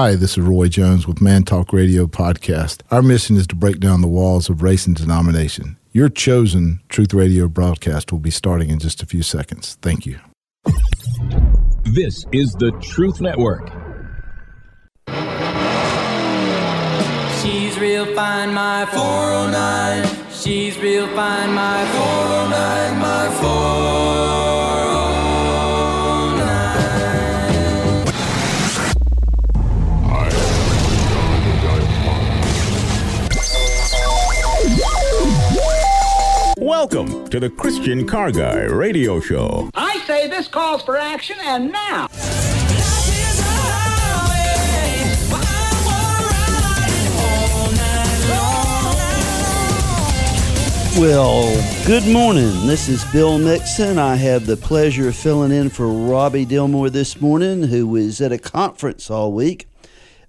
Hi, this is Roy Jones with Man Talk Radio Podcast. Our mission is to break down the walls of race and denomination. Your chosen Truth Radio broadcast will be starting in just a few seconds. Thank you. This is the Truth Network. She's real fine, my 409. She's real fine, my 409, my 409. Welcome to the Christian Car Guy Radio Show. I say this calls for action, and now. Well, good morning. This is Bill Nixon. I have the pleasure of filling in for Robby Dilmore this morning, who was at a conference all week.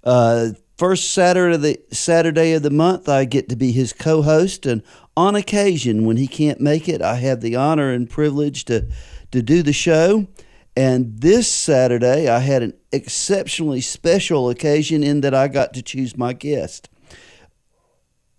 Uh, first Saturday of, the, Saturday of the month, I get to be his co host, and on occasion, when he can't make it, I have the honor and privilege to, to do the show. And this Saturday, I had an exceptionally special occasion in that I got to choose my guest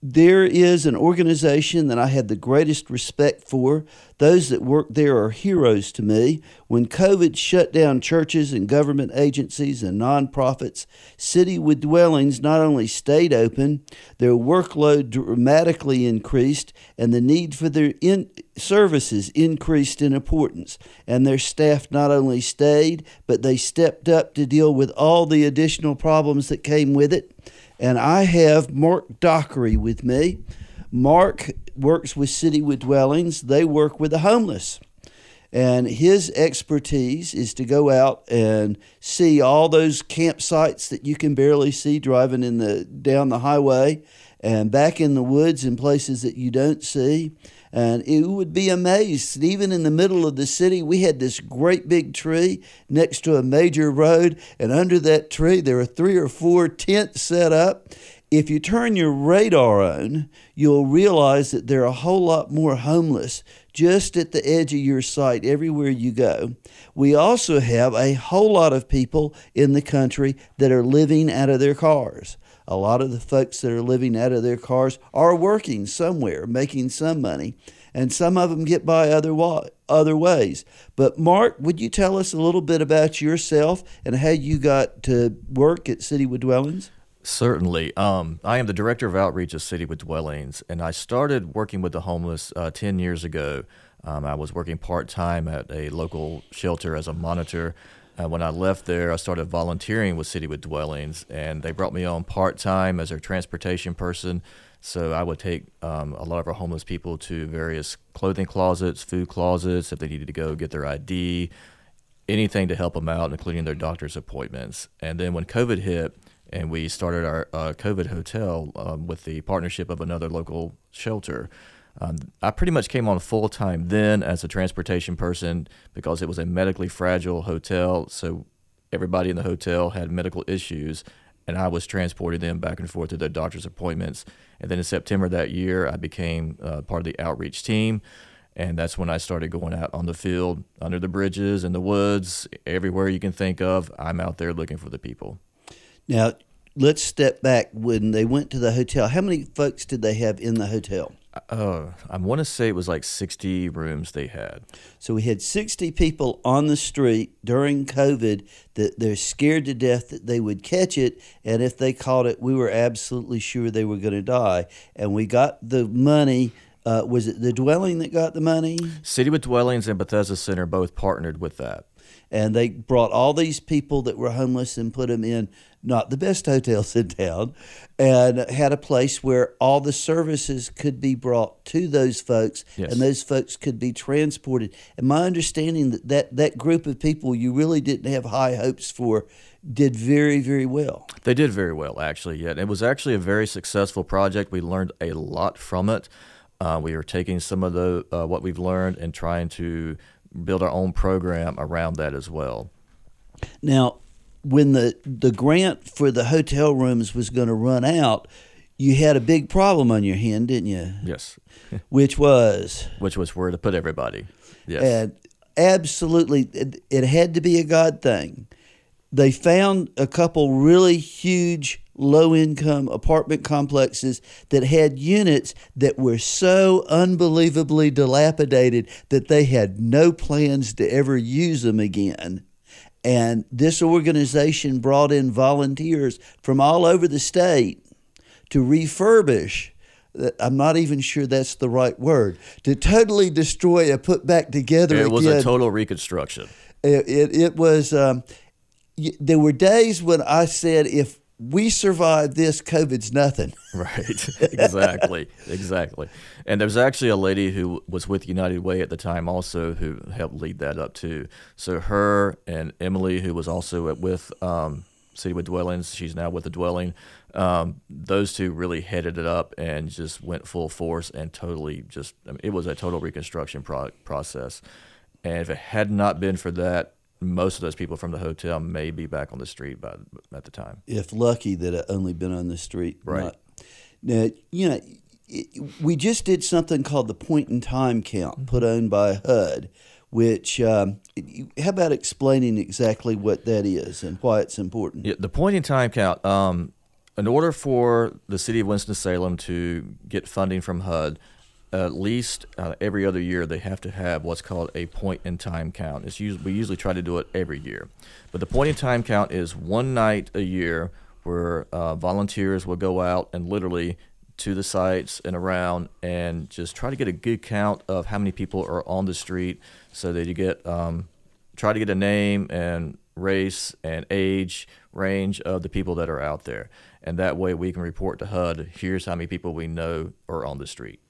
there is an organization that I had the greatest respect for. Those that work there are heroes to me. When COVID shut down churches and government agencies and nonprofits, City with Dwellings not only stayed open, their workload dramatically increased, and the need for their in- services increased in importance. And their staff not only stayed, but they stepped up to deal with all the additional problems that came with it and I have Mark Dockery with me. Mark works with City with Dwellings, they work with the homeless. And his expertise is to go out and see all those campsites that you can barely see driving in the down the highway and back in the woods in places that you don't see. And you would be amazed. Even in the middle of the city, we had this great big tree next to a major road, and under that tree, there are three or four tents set up. If you turn your radar on, you'll realize that there are a whole lot more homeless just at the edge of your sight everywhere you go. We also have a whole lot of people in the country that are living out of their cars. A lot of the folks that are living out of their cars are working somewhere, making some money, and some of them get by other wa- other ways. But Mark, would you tell us a little bit about yourself and how you got to work at City with Dwellings? Certainly. Um, I am the director of outreach at City with Dwellings, and I started working with the homeless uh, 10 years ago. Um, I was working part time at a local shelter as a monitor. Uh, when I left there, I started volunteering with City with Dwellings, and they brought me on part time as their transportation person. So I would take um, a lot of our homeless people to various clothing closets, food closets, if they needed to go get their ID, anything to help them out, including their doctor's appointments. And then when COVID hit, and we started our uh, COVID hotel um, with the partnership of another local shelter. Um, I pretty much came on full time then as a transportation person because it was a medically fragile hotel. So everybody in the hotel had medical issues, and I was transporting them back and forth to their doctor's appointments. And then in September that year, I became uh, part of the outreach team. And that's when I started going out on the field, under the bridges, in the woods, everywhere you can think of. I'm out there looking for the people. Now, let's step back. When they went to the hotel, how many folks did they have in the hotel? Uh, I want to say it was like 60 rooms they had. So we had 60 people on the street during COVID that they're scared to death that they would catch it. And if they caught it, we were absolutely sure they were going to die. And we got the money. Uh, was it the dwelling that got the money? City with Dwellings and Bethesda Center both partnered with that. And they brought all these people that were homeless and put them in not the best hotels in town, and had a place where all the services could be brought to those folks, Yes. and those folks could be transported. And my understanding that, that that group of people you really didn't have high hopes for did very very well. They did very well, actually. Yeah, it was actually a very successful project. We learned a lot from it. Uh, we are taking some of the uh, what we've learned and trying to build our own program around that as well. Now, when the the grant for the hotel rooms was going to run out, you had a big problem on your hand, didn't you? Yes, Which was which was where to put everybody. Yes, and absolutely it, it had to be a God thing. They found a couple really huge low income apartment complexes that had units that were so unbelievably dilapidated that they had no plans to ever use them again. And this organization brought in volunteers from all over the state to refurbish. I'm not even sure that's the right word. To totally destroy and put back together It was again. a total reconstruction. It, it, it was, um, there were days when I said, if we survive this, COVID's nothing. Right. exactly. Exactly. And there's actually a lady who was with United Way at the time also who helped lead that up too. So her and Emily, who was also with um, City with Dwellings, she's now with the Dwelling. Um, those two really headed it up and just went full force and totally just. I mean, it was a total reconstruction pro- process. And if it had not been for that, most of those people from the hotel may be back on the street by at the time. if lucky that I only been on the street. Right. Not- now, you know, it, we just did something called the point in time count put on by HUD, which, um, how about explaining exactly what that is and why it's important? Yeah, the point in time count. Um, in order for the city of Winston Salem to get funding from HUD, at least uh, every other year they have to have what's called a point in time count. It's usually, we usually try to do it every year, but the point in time count is one night a year where uh, volunteers will go out and literally to the sites and around and just try to get a good count of how many people are on the street so that you get um, try to get a name and race and age range of the people that are out there. And that way we can report to hud here's how many people we know are on the street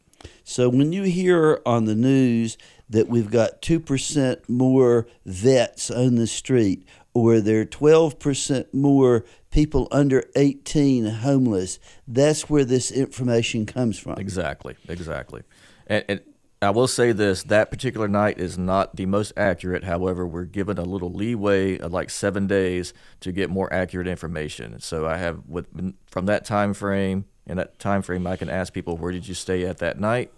So when you hear on the news that we've got 2% more vets on the street or there are 12% more people under 18 homeless, that's where this information comes from. Exactly, exactly. And, and I will say this: that particular night is not the most accurate. However, we're given a little leeway, of like seven days, to get more accurate information. So I have, with from that time frame, in that time frame, I can ask people, "Where did you stay at that night?"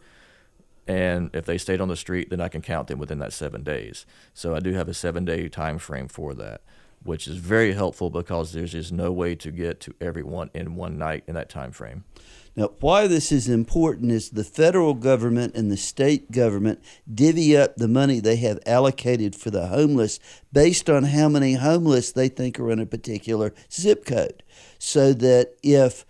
And if they stayed on the street, then I can count them within that seven days. So I do have a seven-day time frame for that, which is very helpful because there's just no way to get to everyone in one night in that time frame. Now, why this is important is the federal government and the state government divvy up the money they have allocated for the homeless based on how many homeless they think are in a particular zip code. So that if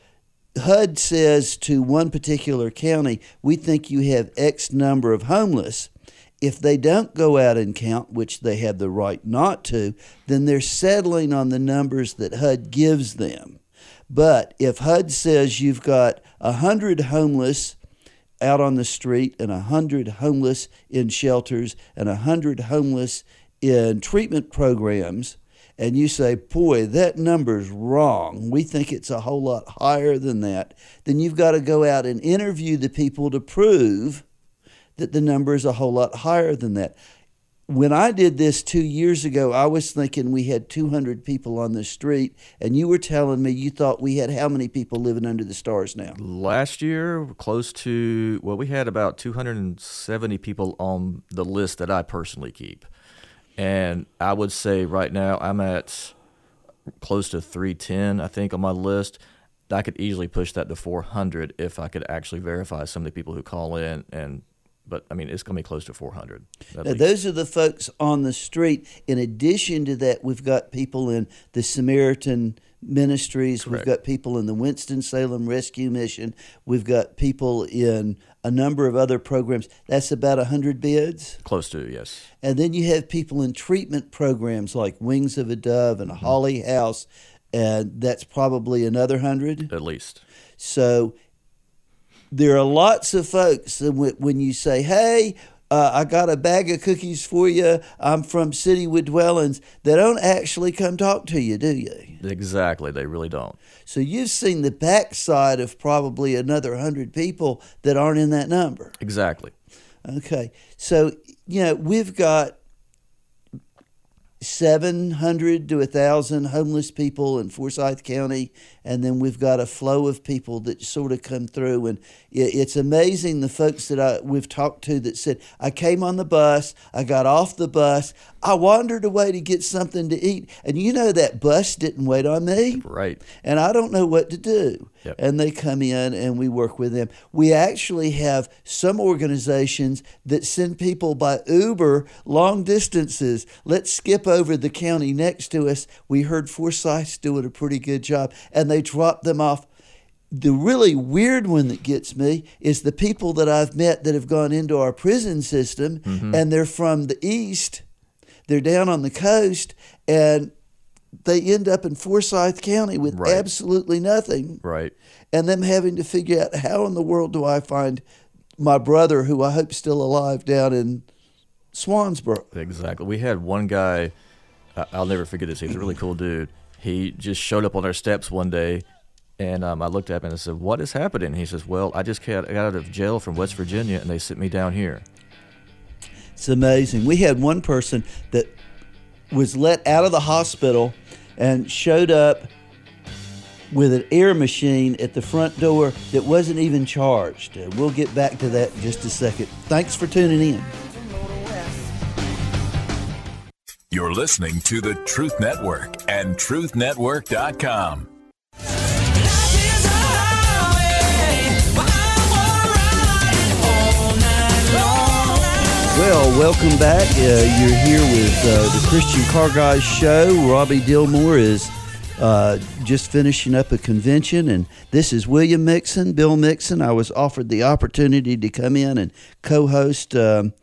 HUD says to one particular county, we think you have X number of homeless. If they don't go out and count, which they have the right not to, then they're settling on the numbers that HUD gives them. But if HUD says you've got 100 homeless out on the street and 100 homeless in shelters and 100 homeless in treatment programs, and you say, boy, that number's wrong, we think it's a whole lot higher than that, then you've got to go out and interview the people to prove that the number is a whole lot higher than that. When I did this two years ago, I was thinking we had 200 people on the street, and you were telling me you thought we had how many people living under the stars now? Last year, close to, well, we had about 270 people on the list that I personally keep. And I would say right now I'm at close to 310, I think, on my list. I could easily push that to 400 if I could actually verify some of the people who call in. And, but I mean, it's going to be close to 400. Now, least. those are the folks on the street. In addition to that, we've got people in the Samaritan Ministries. Correct. We've got people in the Winston-Salem Rescue Mission. We've got people in a number of other programs. That's about 100 beds. Close to, yes. And then you have people in treatment programs like Wings of a Dove and mm-hmm. Holly House, and that's probably another 100. At least. So there are lots of folks when you say, "Hey, uh, I got a bag of cookies for you. I'm from City with Dwellings," they don't actually come talk to you, do you? Exactly. They really don't. So you've seen the backside of probably another hundred people that aren't in that number. Exactly. Okay, so you know we've got 700 to 1,000 homeless people in Forsyth County, and then we've got a flow of people that sort of come through. And it's amazing the folks that I, we've talked to that said, I came on the bus, I got off the bus, I wandered away to get something to eat. And you know, that bus didn't wait on me. Right. And I don't know what to do. Yep. And they come in and we work with them. We actually have some organizations that send people by Uber long distances. Let's skip over the county next to us. We heard Forsyth's doing a pretty good job, and they drop them off. The really weird one that gets me is the people that I've met that have gone into our prison system mm-hmm. and they're from the east, they're down on the coast, and they end up in Forsyth County with Right. absolutely nothing Right. and them having to figure out how in the world do I find my brother, who I hope is still alive, down in Swansboro. Exactly. We had one guy. I'll never forget this. He was a really cool dude. He just showed up on our steps one day, and um, I looked at him and I said, "What is happening?" He says, "Well, I just got out of jail from West Virginia, and they sent me down here." It's amazing. We had one person that was let out of the hospital and showed up with an air machine at the front door that wasn't even charged. We'll get back to that in just a second. Thanks for tuning in. You're listening to the Truth Network and truthnetwork.com. Well, welcome back. Uh, you're here with uh, the Christian Car Guys show. Robby Dilmore is uh, just finishing up a convention, and this is William Nixon, Bill Nixon. I was offered the opportunity to come in and co-host. Um,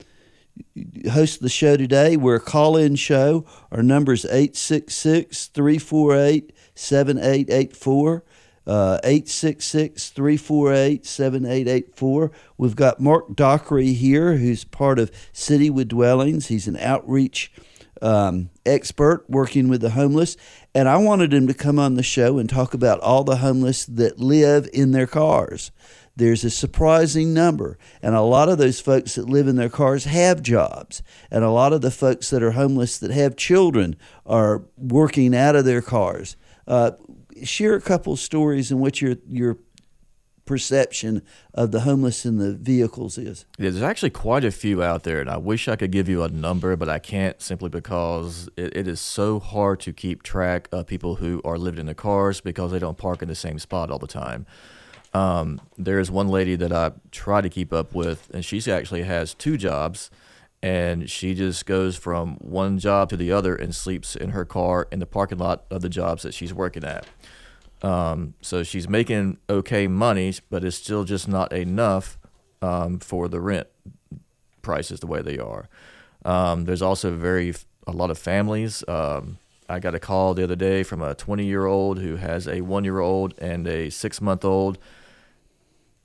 host the show today. We're a call-in show. Our number is 866-348-7884. Uh, 866-348-7884. We've got Mark Dockery here, who's part of City with Dwellings. He's an outreach um, expert working with the homeless. And I wanted him to come on the show and talk about all the homeless that live in their cars. There's a surprising number, and a lot of those folks that live in their cars have jobs, and a lot of the folks that are homeless that have children are working out of their cars. Uh, share a couple stories and what your your perception of the homeless in the vehicles is. Yeah, There's actually quite a few out there, and I wish I could give you a number, but I can't simply because it, it is so hard to keep track of people who are living in the cars because they don't park in the same spot all the time. Um, there's one lady that I try to keep up with, and she actually has two jobs, and she just goes from one job to the other and sleeps in her car in the parking lot of the jobs that she's working at. Um, so she's making okay money, but it's still just not enough um, for the rent prices the way they are. Um, there's also very a lot of families. Um, I got a call the other day from a 20 year old who has a one year old and a six month old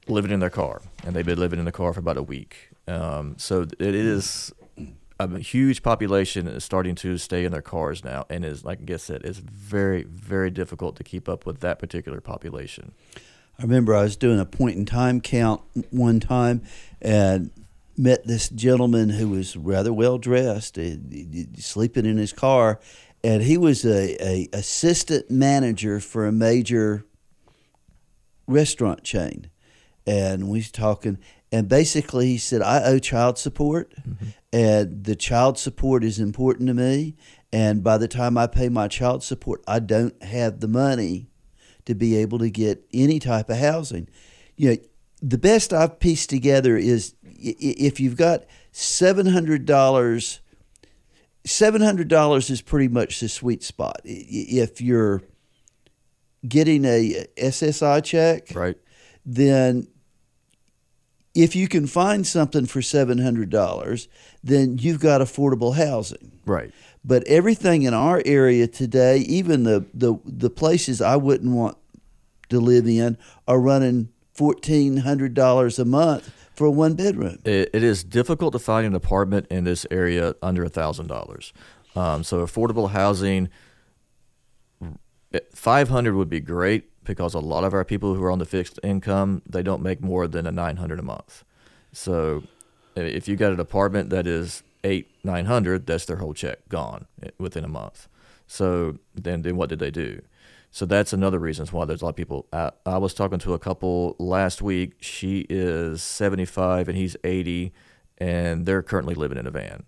living in their car, and they've been living in the car for about a week. Um, so it is a huge population is starting to stay in their cars now, and is like I said, it's very very difficult to keep up with that particular population. I remember I was doing a point in time count one time and met this gentleman who was rather well dressed, sleeping in his car, and he was a, a assistant manager for a major restaurant chain, and we was talking, and basically he said, "I owe child support, mm-hmm. and the child support is important to me, and by the time I pay my child support, I don't have the money." to be able to get any type of housing. You know, the best I've pieced together is if you've got seven hundred dollars, seven hundred dollars is pretty much the sweet spot. If you're getting a SSI check, Right. then if you can find something for seven hundred dollars, then you've got affordable housing. Right. But everything in our area today, even the, the, the places I wouldn't want to live in, are running fourteen hundred dollars a month for a one bedroom. It, it is difficult to find an apartment in this area under a thousand dollars. Um, so affordable housing, five hundred would be great because a lot of our people who are on the fixed income they don't make more than a nine hundred a month. So if you got an apartment that is eight nine hundred, that's their whole check gone eh, within a month. So then, then what did they do? So that's another reason why there's a lot of people. I, I was talking to a couple last week. She is 75 and he's 80, and they're currently living in a van.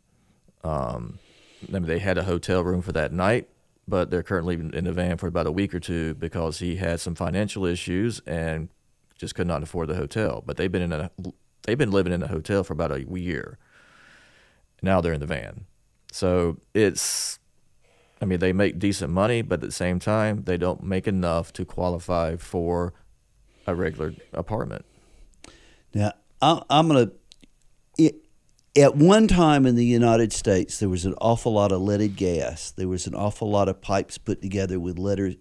Um, I mean, they had a hotel room for that night, but they're currently in the van for about a week or two because he had some financial issues and just could not afford the hotel. But they've been in a they've been living in a hotel for about a year. Now they're in the van, so it's I mean, they make decent money, but at the same time, they don't make enough to qualify for a regular apartment. Now, I'm going to. At one time in the United States, there was an awful lot of leaded gas. There was an awful lot of pipes put together with lead,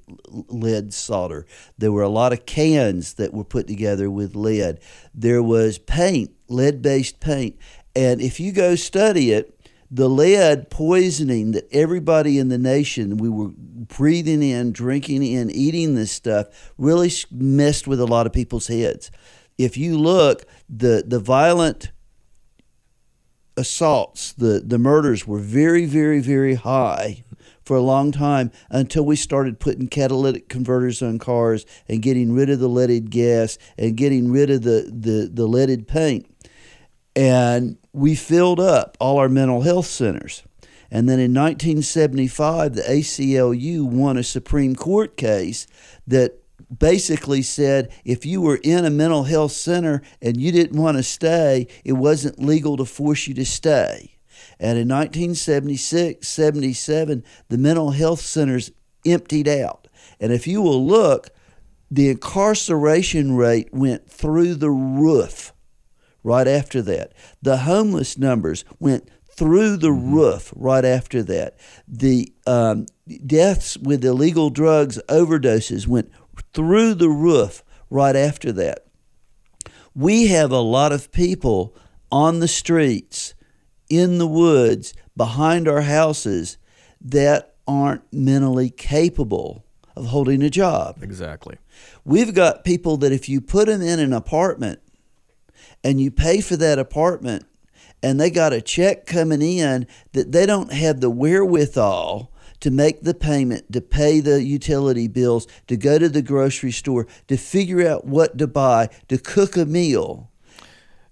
lead solder. There were a lot of cans that were put together with lead. There was paint, lead based paint. And if you go study it, the lead poisoning that everybody in the nation we were breathing in, drinking in, eating this stuff really messed with a lot of people's heads. If you look, the the violent assaults, the the murders were very, very, very high for a long time until we started putting catalytic converters on cars and getting rid of the leaded gas and getting rid of the, the, the leaded paint. And we filled up all our mental health centers. And then in 1975, the ACLU won a Supreme Court case that basically said if you were in a mental health center and you didn't want to stay, it wasn't legal to force you to stay. And in 1976, 77, the mental health centers emptied out. And if you will look, the incarceration rate went through the roof right after that. The homeless numbers went through the mm-hmm. roof right after that. The um, deaths with illegal drugs overdoses went through the roof right after that. We have a lot of people on the streets, in the woods, behind our houses that aren't mentally capable of holding a job. Exactly. We've got people that if you put them in an apartment and you pay for that apartment and they got a check coming in that they don't have the wherewithal to make the payment, to pay the utility bills, to go to the grocery store, to figure out what to buy, to cook a meal.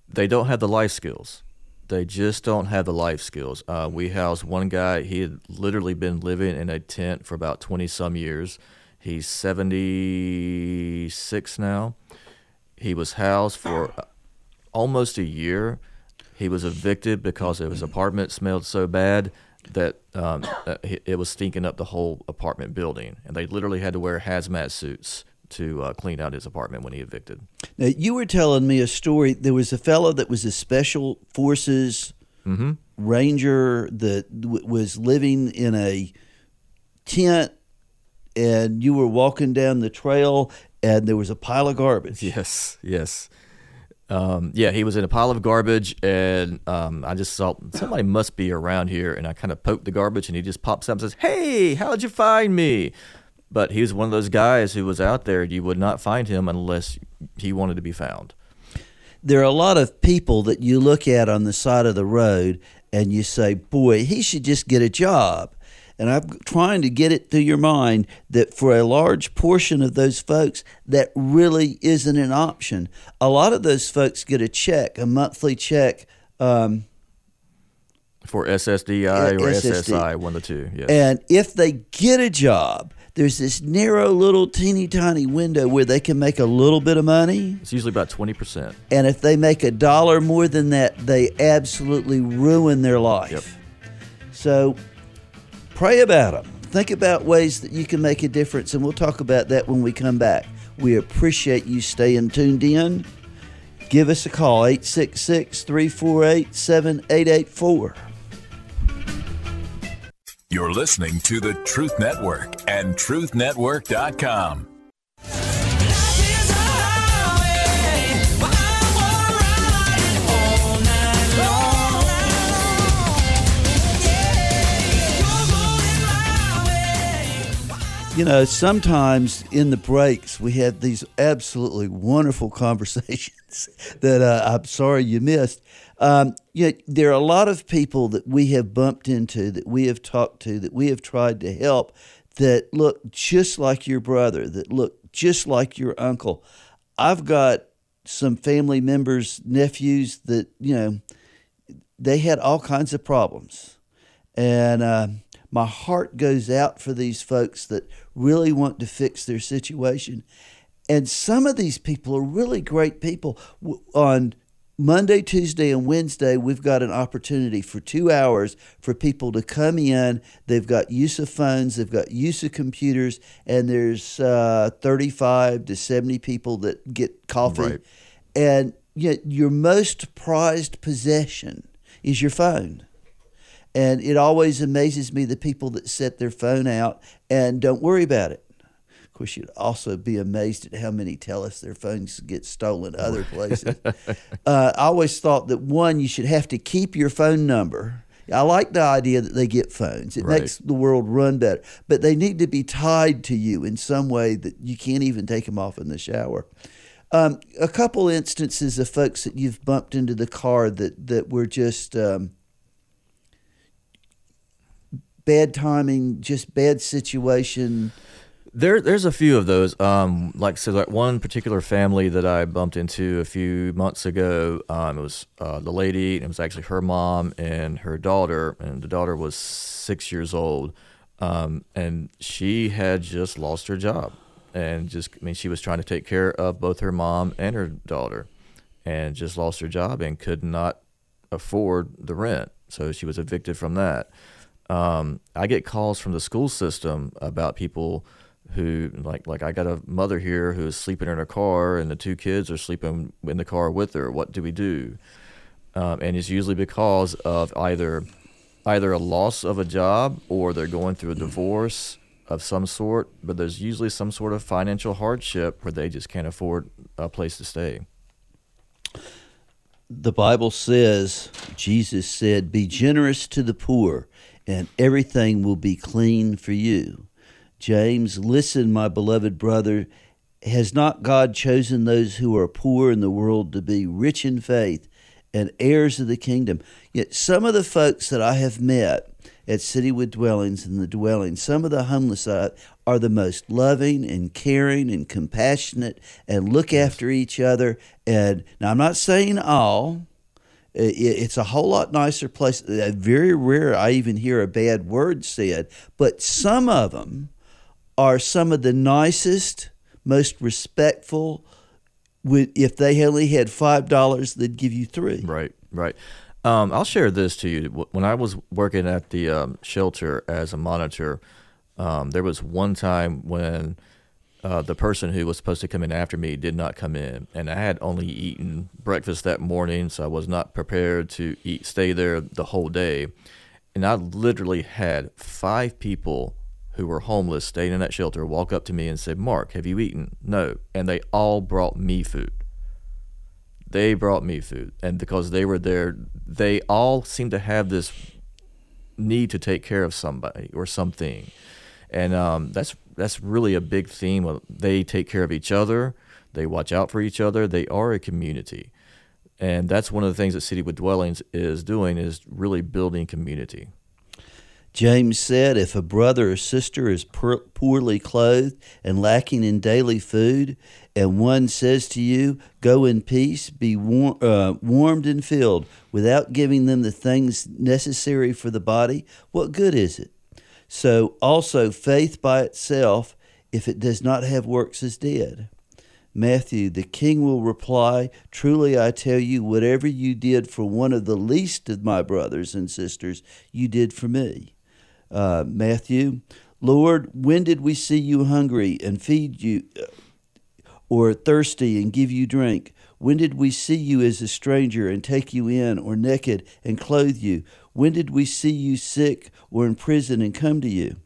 They don't have the life skills. They just don't have the life skills. Uh, we housed one guy, he had literally been living in a tent for about 20 some years. He's 76 now. He was housed for almost a year. He was evicted because his apartment smelled so bad that um, it was stinking up the whole apartment building, and they literally had to wear hazmat suits to uh, clean out his apartment when he evicted. Now, you were telling me a story. There was a fellow that was a special forces mm-hmm. ranger that w- was living in a tent, and you were walking down the trail, and there was a pile of garbage. Yes, yes. Um, yeah, he was in a pile of garbage, and um, I just thought somebody must be around here. And I kind of poked the garbage, and he just pops up and says, "Hey, how'd you find me?" But he was one of those guys who was out there. You would not find him unless he wanted to be found. There are a lot of people that you look at on the side of the road, and you say, "Boy, he should just get a job." And I'm trying to get it through your mind that for a large portion of those folks, that really isn't an option. A lot of those folks get a check, a monthly check. Um, for SSDI or SSD. SSI, one of the two. Yes. And if they get a job, there's this narrow little teeny tiny window where they can make a little bit of money. It's usually about 20%. And if they make a dollar more than that, they absolutely ruin their life. Yep. So Pray about them. Think about ways that you can make a difference, and we'll talk about that when we come back. We appreciate you staying tuned in. Give us a call, 866 348 7884. You're listening to the Truth Network and TruthNetwork.com. You know, sometimes in the breaks we have these absolutely wonderful conversations that uh, I'm sorry you missed. Um, you know, there are a lot of people that we have bumped into, that we have talked to, that we have tried to help, that look just like your brother, that look just like your uncle. I've got some family members, nephews that you know, they had all kinds of problems, and. Uh, my heart goes out for these folks that really want to fix their situation. And some of these people are really great people. On Monday, Tuesday, and Wednesday, we've got an opportunity for two hours for people to come in. They've got use of phones, they've got use of computers, and there's uh, 35 to 70 people that get coffee. Right. And yet, your most prized possession is your phone. And it always amazes me the people that set their phone out and don't worry about it. Of course, you'd also be amazed at how many tell us their phones get stolen other places. uh, I always thought that one, you should have to keep your phone number. I like the idea that they get phones. It Right. makes the world run better. But they need to be tied to you in some way that you can't even take them off in the shower. Um, a couple instances of folks that you've bumped into the car that, that were just um, bad timing, just bad situation. There, there's a few of those. Um, like so, like one particular family that I bumped into a few months ago. Um, it was uh, the lady. It was actually her mom and her daughter, and the daughter was six years old, um, and she had just lost her job, and just I mean she was trying to take care of both her mom and her daughter, and just lost her job and could not afford the rent, so she was evicted from that um, I get calls from the school system about people who like like I got a mother here who's sleeping in her car and the two kids are sleeping in the car with her. What do we do? Um, and it's usually because of either either a loss of a job or they're going through a divorce of some sort. But there's usually some sort of financial hardship where they just can't afford a place to stay. The Bible says, Jesus said, Be generous to the poor, and everything will be clean for you. James, listen, my beloved brother, has not God chosen those who are poor in the world to be rich in faith and heirs of the kingdom? Yet some of the folks that I have met at City with Dwellings and the dwellings, some of the homeless are, are the most loving and caring and compassionate and look after each other. And now I'm not saying all, it's a whole lot nicer place. Uh, Very rare I even hear a bad word said, but some of them are some of the nicest, most respectful. If they only had five dollars, they'd give you three. Right, right. Um, I'll share this to you. When I was working at the um, shelter as a monitor, um, there was one time when uh, the person who was supposed to come in after me did not come in, and I had only eaten breakfast that morning, so I was not prepared to eat, stay there the whole day. And I literally had five people who were homeless staying in that shelter walk up to me and said, "Mark, have you eaten?" No, and they all brought me food. They brought me food. And because they were there they all seemed to have this need to take care of somebody or something. And um, that's that's really a big theme they take care of each other they watch out for each other they are a community and that's one of the things that city with dwellings is doing is really building community James said, If a brother or sister is poor, poorly clothed and lacking in daily food, and one says to you, Go in peace, be war- uh, warmed and filled, without giving them the things necessary for the body, what good is it? So also, faith by itself, if it does not have works, is dead. Matthew, the king will reply, Truly I tell you, whatever you did for one of the least of my brothers and sisters, you did for me. Uh, Matthew, Lord, when did we see you hungry and feed you, or thirsty and give you drink? When did we see you as a stranger and take you in, or naked and clothe you? When did we see you sick or in prison and come to you?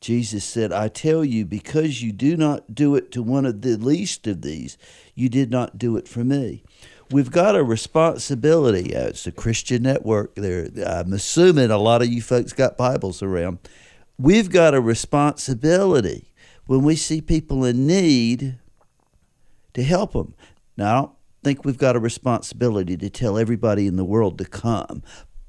Jesus said, I tell you, because you do not do it to one of the least of these, you did not do it for me. We've got a responsibility. Uh, it's a Christian network. There, I'm assuming a lot of you folks got Bibles around. We've got a responsibility when we see people in need to help them. Now, I don't think we've got a responsibility to tell everybody in the world to come,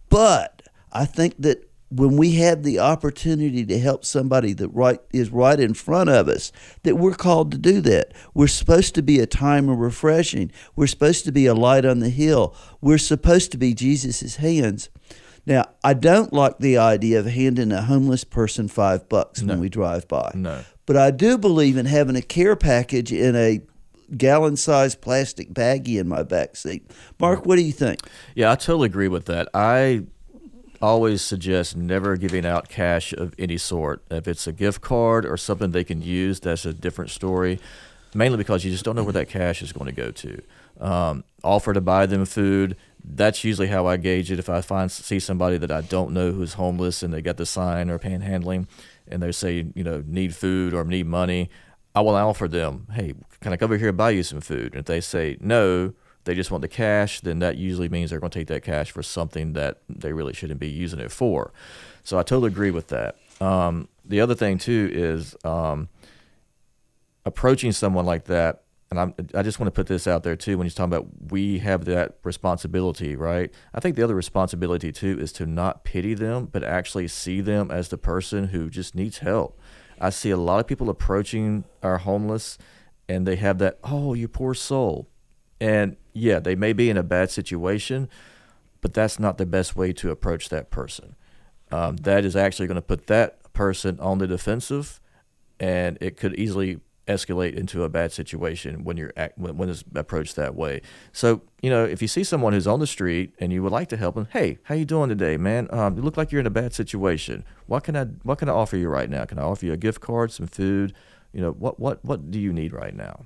but I think that when we have the opportunity to help somebody that right is right in front of us, that we're called to do that. We're supposed to be a time of refreshing. We're supposed to be a light on the hill. We're supposed to be Jesus' hands. Now, I don't like the idea of handing a homeless person five bucks when we drive by. No. But I do believe in having a care package in a gallon sized plastic baggie in my back seat. Mark, what do you think? Yeah, I totally agree with that. I always suggest never giving out cash of any sort. If it's a gift card or something they can use, that's a different story. Mainly because you just don't know where that cash is going to go to. Um, offer to buy them food. That's usually how I gauge it. If I find see somebody that I don't know who's homeless and they got the sign or panhandling, and they say you know need food or need money, I will offer them, hey, can I come over here and buy you some food? And if they say no, they just want the cash, then that usually means they're going to take that cash for something that they really shouldn't be using it for. So I totally agree with that. Um, the other thing too is um, approaching someone like that. And I'm, I just want to put this out there too. When you're talking about we have that responsibility, right? I think the other responsibility too is to not pity them, but actually see them as the person who just needs help. I see a lot of people approaching our homeless, and they have that, oh, you poor soul. And yeah, they may be in a bad situation, but that's not the best way to approach that person. Um, that is actually going to put that person on the defensive, and it could easily escalate into a bad situation when you're act, when, when it's approached that way. So you know, if you see someone who's on the street and you would like to help them, hey, how you doing today, man? Um, you look like you're in a bad situation. What can I what can I offer you right now? Can I offer you a gift card, some food? You know, what what what do you need right now?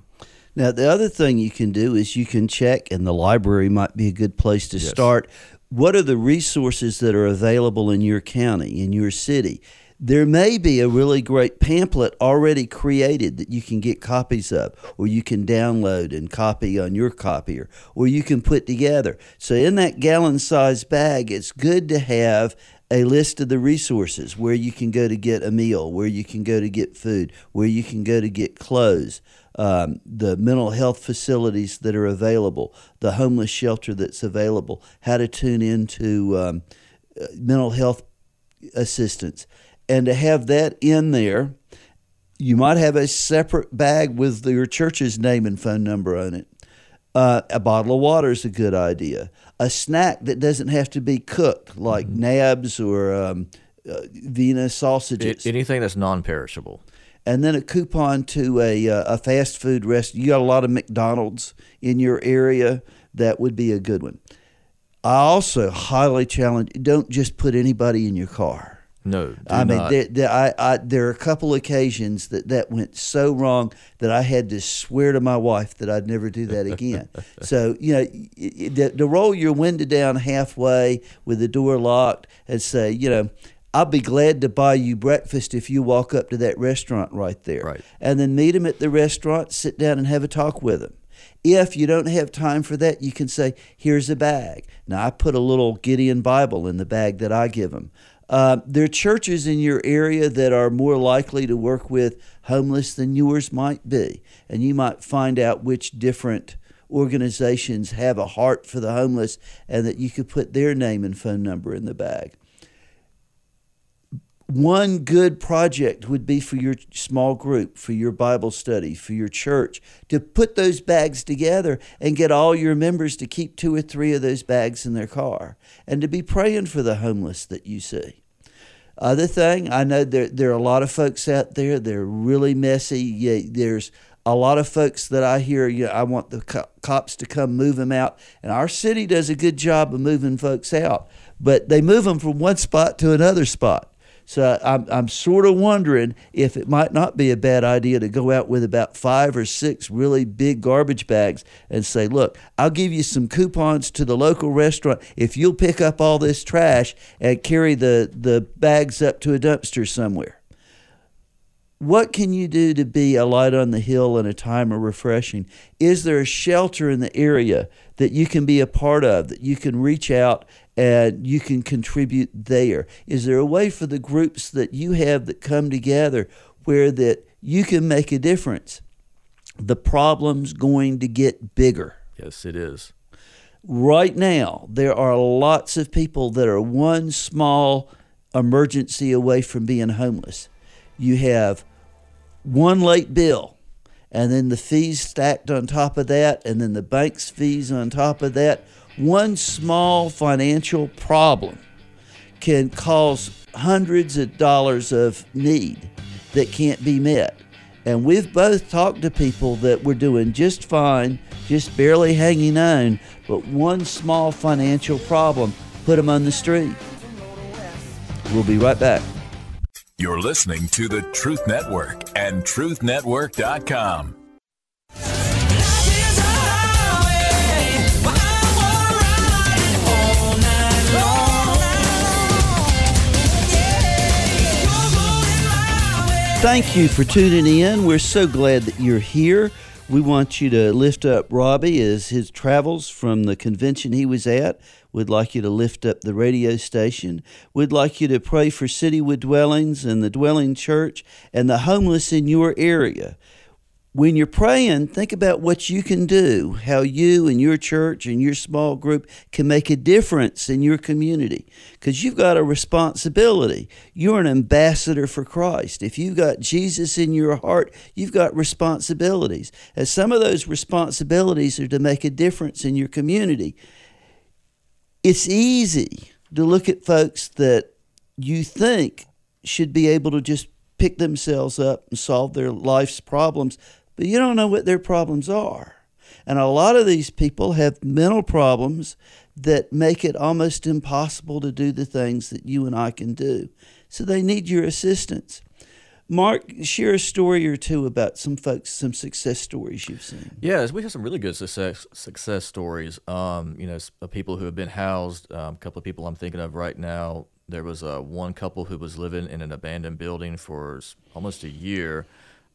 Now, the other thing you can do is you can check, and the library might be a good place to Yes. start. What are the resources that are available in your county, in your city? There may be a really great pamphlet already created that you can get copies of, or you can download and copy on your copier, or you can put together. So, in that gallon sized bag, it's good to have a list of the resources where you can go to get a meal, where you can go to get food, where you can go to get clothes, um, the mental health facilities that are available, the homeless shelter that's available, how to tune into um, uh, mental health assistance, and to have that in there. You might have a separate bag with your church's name and phone number on it. Uh, a bottle of water is a good idea. A snack that doesn't have to be cooked, like nabs or um, uh, Vienna sausages It, anything that's non-perishable. And then a coupon to a, uh, a fast food restaurant. You got a lot of McDonald's in your area. That would be a good one. I also highly challenge don't just put anybody in your car. No, do I mean, there, there, I, I, there are a couple occasions that that went so wrong that I had to swear to my wife that I'd never do that again. so, you know, y- y- to, to roll your window down halfway with the door locked and say, you know, I'll be glad to buy you breakfast if you walk up to that restaurant right there. Right. And then meet him at the restaurant, sit down and have a talk with him. If you don't have time for that, you can say, here's a bag. Now, I put a little Gideon Bible in the bag that I give them. Uh, there are churches in your area that are more likely to work with homeless than yours might be. And you might find out which different organizations have a heart for the homeless and that you could put their name and phone number in the bag one good project would be for your small group, for your Bible study, for your church, to put those bags together and get all your members to keep two or three of those bags in their car and to be praying for the homeless that you see. Other thing, I know there, there are a lot of folks out there, they're really messy. Yeah, there's a lot of folks that I hear, yeah, I want the co- cops to come move them out. And our city does a good job of moving folks out, but they move them from one spot to another spot. So I'm, I'm sort of wondering if it might not be a bad idea to go out with about five or six really big garbage bags and say, look, I'll give you some coupons to the local restaurant if you'll pick up all this trash and carry the, the bags up to a dumpster somewhere. What can you do to be a light on the hill in a time of refreshing? Is there a shelter in the area that you can be a part of, that you can reach out and you can contribute there? Is there a way for the groups that you have that come together where that you can make a difference. The problem's going to get bigger. Yes, it is. Right now, there are lots of people that are one small emergency away from being homeless. You have one late bill, and then the fees stacked on top of that, and then the bank's fees on top of that. One small financial problem can cause hundreds of dollars of need that can't be met. And we've both talked to people that were doing just fine, just barely hanging on, but one small financial problem put them on the street. We'll be right back. You're listening to the Truth Network and truthnetwork.com. Thank you for tuning in. We're so glad that you're here. We want you to lift up Robby as his travels from the convention he was at. We'd like you to lift up the radio station. We'd like you to pray for City with Dwellings and the Dwelling Church and the homeless in your area. When you're praying, think about what you can do, how you and your church and your small group can make a difference in your community. Because you've got a responsibility. You're an ambassador for Christ. If you've got Jesus in your heart, you've got responsibilities. And some of those responsibilities are to make a difference in your community. It's easy to look at folks that you think should be able to just pick themselves up and solve their life's problems but you don't know what their problems are. And a lot of these people have mental problems that make it almost impossible to do the things that you and I can do. So they need your assistance. Mark, share a story or two about some folks, some success stories you've seen. Yes, we have some really good success success stories. Um, you know, people who have been housed. Um, a couple of people I'm thinking of right now. There was uh, one couple who was living in an abandoned building for almost a year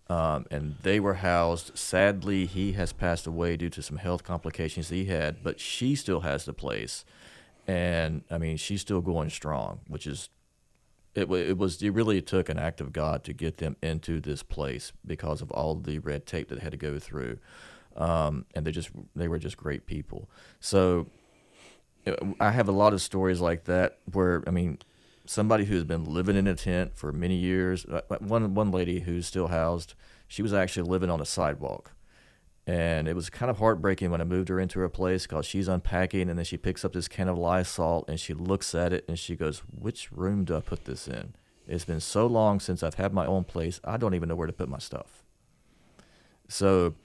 um, and they were housed. Sadly, he has passed away due to some health complications he had, but she still has the place, and I mean she's still going strong, which is it, it was it really took an act of God to get them into this place because of all the red tape that they had to go through, um, and they just they were just great people. So I have a lot of stories like that where I mean somebody who's been living in a tent for many years. Uh, uh, one one lady who's still housed, she was actually living on a sidewalk, and it was kind of heartbreaking when I moved her into her place because she's unpacking and then she picks up this can of Lysol and she looks at it and she goes, "Which room do I put this in?" It's been so long since I've had my own place. I don't even know where to put my stuff. So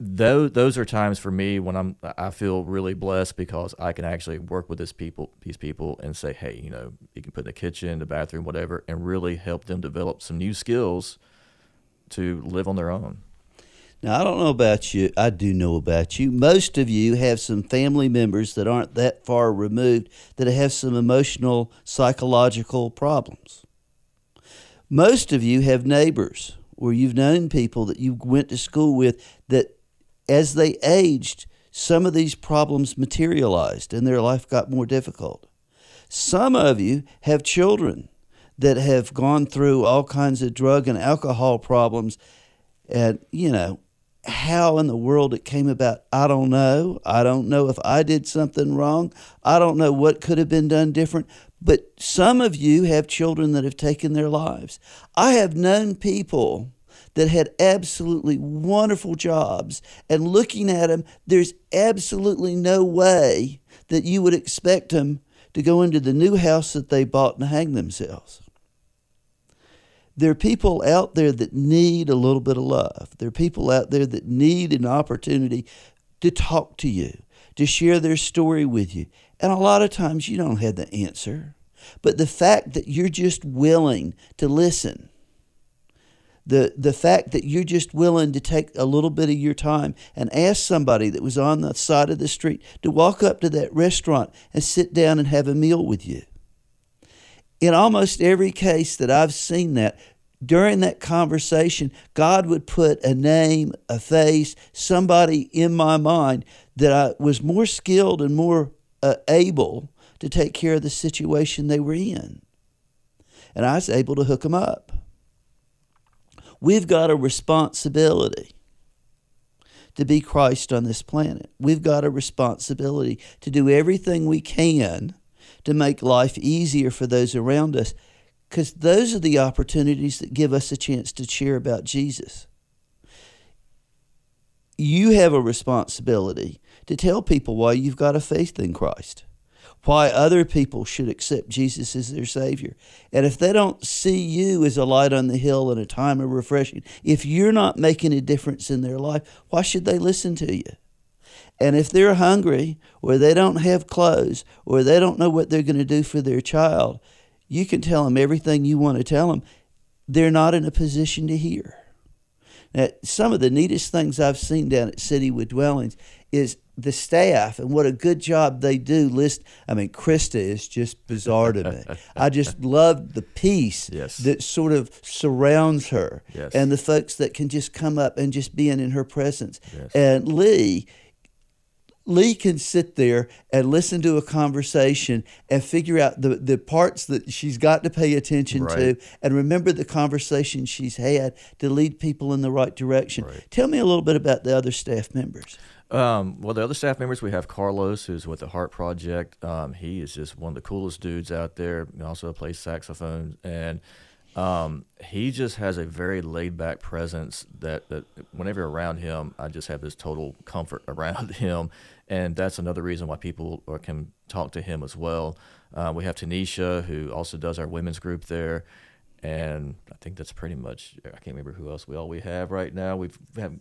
those those are times for me when I'm I feel really blessed because I can actually work with this people these people and say, hey, you know, you can put in the kitchen, the bathroom, whatever, and really help them develop some new skills to live on their own. Now I don't know about you. I do know about you. Most of you have some family members that aren't that far removed that have some emotional, psychological problems. Most of you have neighbors or you've known people that you went to school with that as they aged, some of these problems materialized and their life got more difficult. Some of you have children that have gone through all kinds of drug and alcohol problems. And, you know, how in the world it came about, I don't know. I don't know if I did something wrong. I don't know what could have been done different. But some of you have children that have taken their lives. I have known people that had absolutely wonderful jobs, and looking at them, there's absolutely no way that you would expect them to go into the new house that they bought and hang themselves. There are people out there that need a little bit of love. There are people out there that need an opportunity to talk to you, to share their story with you. And a lot of times you don't have the answer. But the fact that you're just willing to listen, the the fact that you're just willing to take a little bit of your time and ask somebody that was on the side of the street to walk up to that restaurant and sit down and have a meal with you. In almost every case that I've seen that, during that conversation, God would put a name, a face, somebody in my mind that I was more skilled and more uh, able to take care of the situation they were in. And I was able to hook them up. We've got a responsibility to be Christ on this planet. We've got a responsibility to do everything we can to make life easier for those around us because those are the opportunities that give us a chance to share about Jesus. You have a responsibility to tell people why you've got a faith in Christ, why other people should accept Jesus as their Savior. And if they don't see you as a light on the hill and a time of refreshing, if you're not making a difference in their life, why should they listen to you? And if they're hungry, or they don't have clothes, or they don't know what they're going to do for their child, you can tell them everything you want to tell them. They're not in a position to hear. Now, some of the neatest things I've seen down at City with Dwellings is the staff and what a good job they do. List, I mean, Krista is just bizarre to me. I just love the peace Yes. that sort of surrounds her, Yes. and the folks that can just come up and just being in her presence. Yes. And Lee, Lee can sit there and listen to a conversation and figure out the, the parts that she's got to pay attention to and remember the conversation she's had to lead people in the right direction. Right. Tell me a little bit about the other staff members. Um, well, the other staff members, we have Carlos, who's with the Heart Project. Um, he is just one of the coolest dudes out there. He also plays saxophone, and um, he just has a very laid back presence that, that whenever you're around him, I just have this total comfort around him. And that's another reason why people or can talk to him as well. Uh, we have Tanisha, who also does our women's group there. And I think that's pretty much, I can't remember who else we all we have right now. We've have,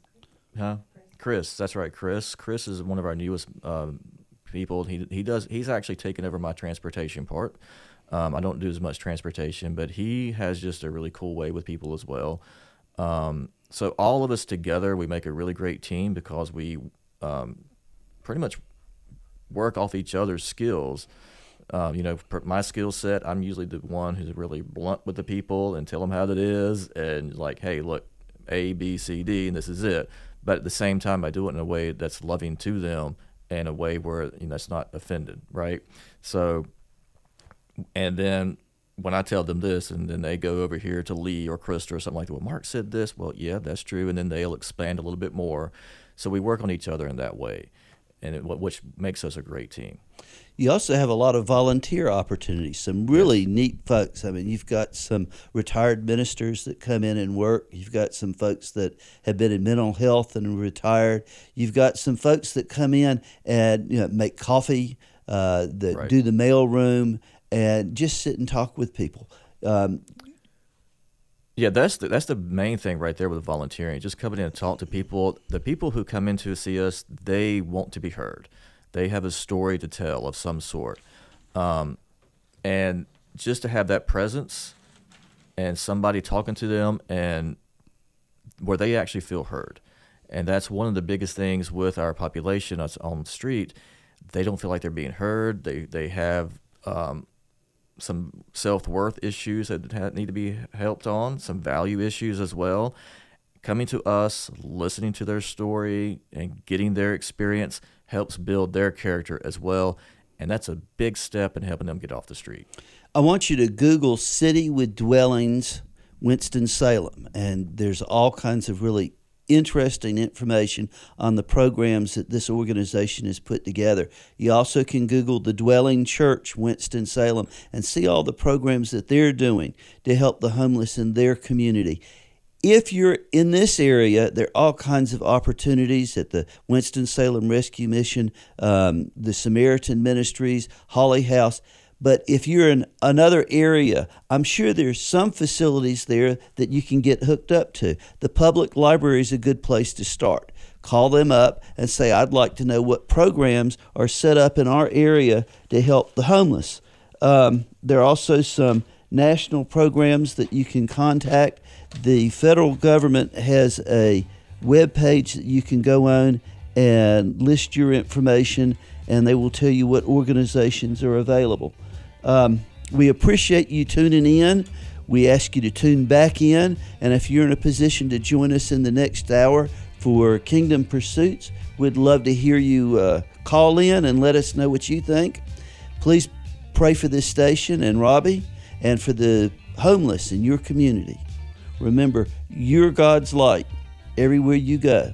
huh? Chris, that's right. Chris. Chris is one of our newest um, people. He he does. He's actually taken over my transportation part. Um, I don't do as much transportation, but he has just a really cool way with people as well. Um, so all of us together, we make a really great team because we um, pretty much work off each other's skills. Um, you know, my skill set, I'm usually the one who's really blunt with the people and tell them how it is, and like, hey, look, A, B, C, D, and this is it. But at the same time, I do it in a way that's loving to them and a way where you know that's not offended, right? So, and then when I tell them this, and then they go over here to Lee or Krista or something like that. Well, Mark said this. Well, yeah, that's true, and then they'll expand a little bit more. So we work on each other in that way, and it, which makes us a great team. You also have a lot of volunteer opportunities, some really neat folks. I mean, you've got some retired ministers that come in and work. You've got some folks that have been in mental health and retired. You've got some folks that come in and you know, make coffee, uh, that Right. do the mail room, and just sit and talk with people. Um, Yeah, that's the, that's the main thing right there with volunteering. Just coming in and talk to people. The people who come in to see us, they want to be heard. They have a story to tell of some sort, um, and just to have that presence and somebody talking to them and where they actually feel heard. And that's one of the biggest things with our population on the street. They don't feel like they're being heard. They they have um, some self worth issues that need to be helped on, some value issues as well. Coming to us, listening to their story, and getting their experience helps build their character as well. And that's a big step in helping them get off the street. I want you to Google City with Dwellings, Winston-Salem, and there's all kinds of really interesting information on the programs that this organization has put together. You also can Google the Dwelling Church, Winston-Salem, and see all the programs that they're doing to help the homeless in their community. If you're in this area, there are all kinds of opportunities at the Winston-Salem Rescue Mission, um, the Samaritan Ministries, Holly House. But if you're in another area, I'm sure there's some facilities there that you can get hooked up to. The public library is a good place to start. Call them up and say, I'd like to know what programs are set up in our area to help the homeless. Um, there are also some national programs that you can contact. The federal government has a web page that you can go on and list your information, and they will tell you what organizations are available. Um, we appreciate you tuning in. We ask you to tune back in, and if you're in a position to join us in the next hour for Kingdom Pursuits, we'd love to hear you uh, call in and let us know what you think. Please pray for this station and Robby and for the homeless in your community. Remember, you're God's light everywhere you go.